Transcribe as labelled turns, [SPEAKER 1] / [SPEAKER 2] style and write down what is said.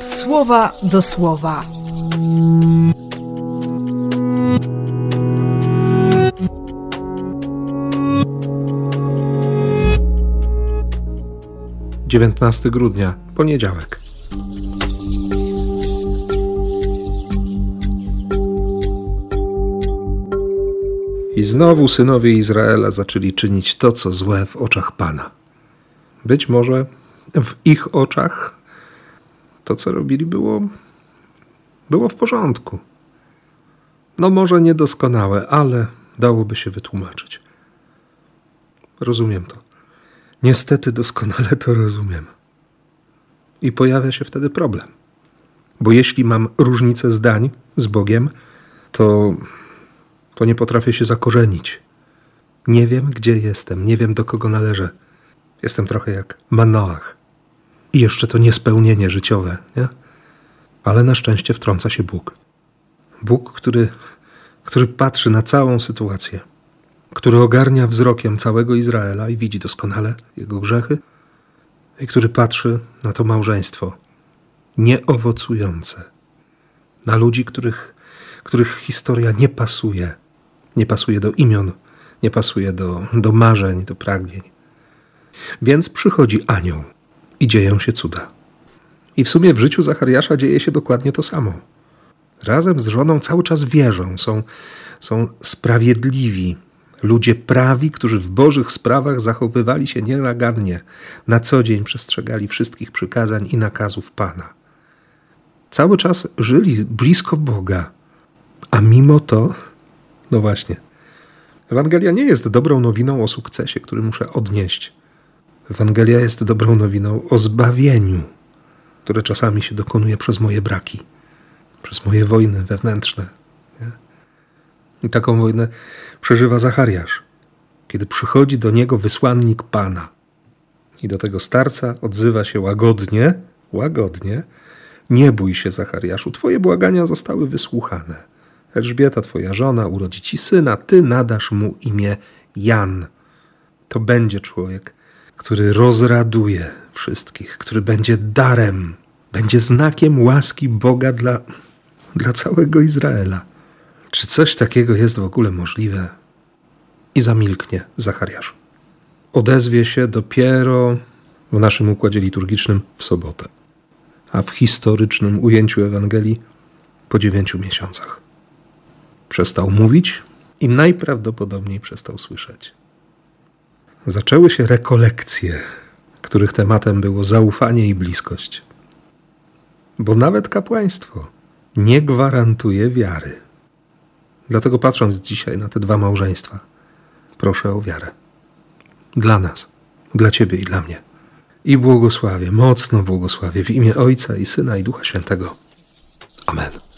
[SPEAKER 1] słowa do słowa.
[SPEAKER 2] Dziewiętnasty grudnia, poniedziałek. I znowu synowie Izraela zaczęli czynić to, co złe w oczach Pana. Być może w ich oczach to, co robili, było, było w porządku. No, może niedoskonałe, ale dałoby się wytłumaczyć. Rozumiem to. Niestety doskonale to rozumiem. I pojawia się wtedy problem. Bo jeśli mam różnicę zdań z Bogiem, to, to nie potrafię się zakorzenić. Nie wiem, gdzie jestem, nie wiem, do kogo należę. Jestem trochę jak Manoach. I jeszcze to niespełnienie życiowe, nie? Ale na szczęście wtrąca się Bóg. Bóg, który, który patrzy na całą sytuację, który ogarnia wzrokiem całego Izraela i widzi doskonale jego grzechy, i który patrzy na to małżeństwo nieowocujące, na ludzi, których, których historia nie pasuje, nie pasuje do imion, nie pasuje do, do marzeń, do pragnień. Więc przychodzi anioł i dzieją się cuda. I w sumie w życiu Zachariasza dzieje się dokładnie to samo. Razem z żoną cały czas wierzą, są, są sprawiedliwi, ludzie prawi, którzy w Bożych sprawach zachowywali się nienagannie, na co dzień przestrzegali wszystkich przykazań i nakazów Pana. Cały czas żyli blisko Boga, a mimo to, no właśnie, Ewangelia nie jest dobrą nowiną o sukcesie, który muszę odnieść Ewangelia jest dobrą nowiną o zbawieniu, które czasami się dokonuje przez moje braki, przez moje wojny wewnętrzne. Nie? I taką wojnę przeżywa Zachariasz, kiedy przychodzi do niego wysłannik Pana. I do tego starca odzywa się łagodnie, łagodnie, nie bój się, Zachariaszu, twoje błagania zostały wysłuchane. Elżbieta, twoja żona, urodzi ci syna, ty nadasz mu imię Jan. To będzie człowiek, który rozraduje wszystkich, który będzie darem, będzie znakiem łaski Boga dla, dla całego Izraela. Czy coś takiego jest w ogóle możliwe? I zamilknie Zachariasz. Odezwie się dopiero w naszym układzie liturgicznym w sobotę, a w historycznym ujęciu Ewangelii po dziewięciu miesiącach. Przestał mówić i najprawdopodobniej przestał słyszeć zaczęły się rekolekcje, których tematem było zaufanie i bliskość. Bo nawet kapłaństwo nie gwarantuje wiary. Dlatego patrząc dzisiaj na te dwa małżeństwa, proszę o wiarę. Dla nas, dla Ciebie i dla mnie. I błogosławię, mocno błogosławię w imię Ojca i Syna i Ducha Świętego. Amen.